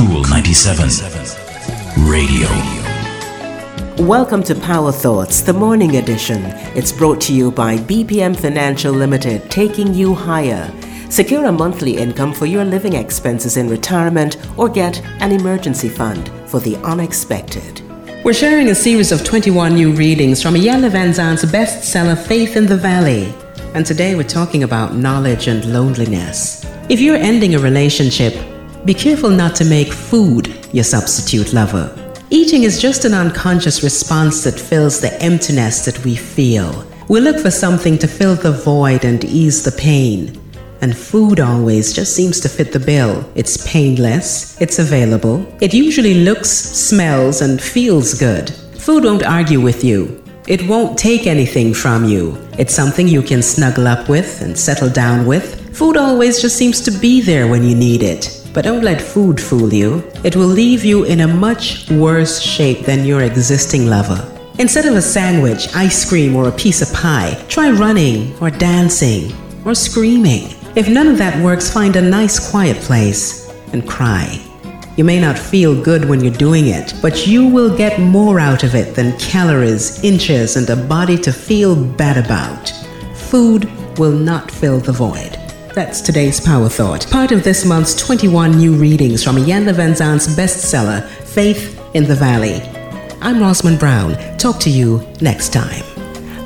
Cool 97 Radio. Welcome to Power Thoughts, the morning edition. It's brought to you by BPM Financial Limited, taking you higher. Secure a monthly income for your living expenses in retirement or get an emergency fund for the unexpected. We're sharing a series of 21 new readings from Iyanla Vanzant's bestseller Faith in the Valley. And today we're talking about knowledge and loneliness. If you're ending a relationship, be careful not to make food your substitute lover. Eating is just an unconscious response that fills the emptiness that we feel. We look for something to fill the void and ease the pain. And food always just seems to fit the bill. It's painless, it's available, it usually looks, smells, and feels good. Food won't argue with you. It won't take anything from you. It's something you can snuggle up with and settle down with. Food always just seems to be there when you need it. But don't let food fool you. It will leave you in a much worse shape than your existing lover. Instead of a sandwich, ice cream, or a piece of pie, try running or dancing or screaming. If none of that works, find a nice quiet place and cry. You may not feel good when you're doing it, but you will get more out of it than calories, inches, and a body to feel bad about. Food will not fill the void. That's today's Power Thought, part of this month's 21 new readings from Iyanla Vanzant's bestseller, Faith in the Valley. I'm Rosman Brown. Talk to you next time.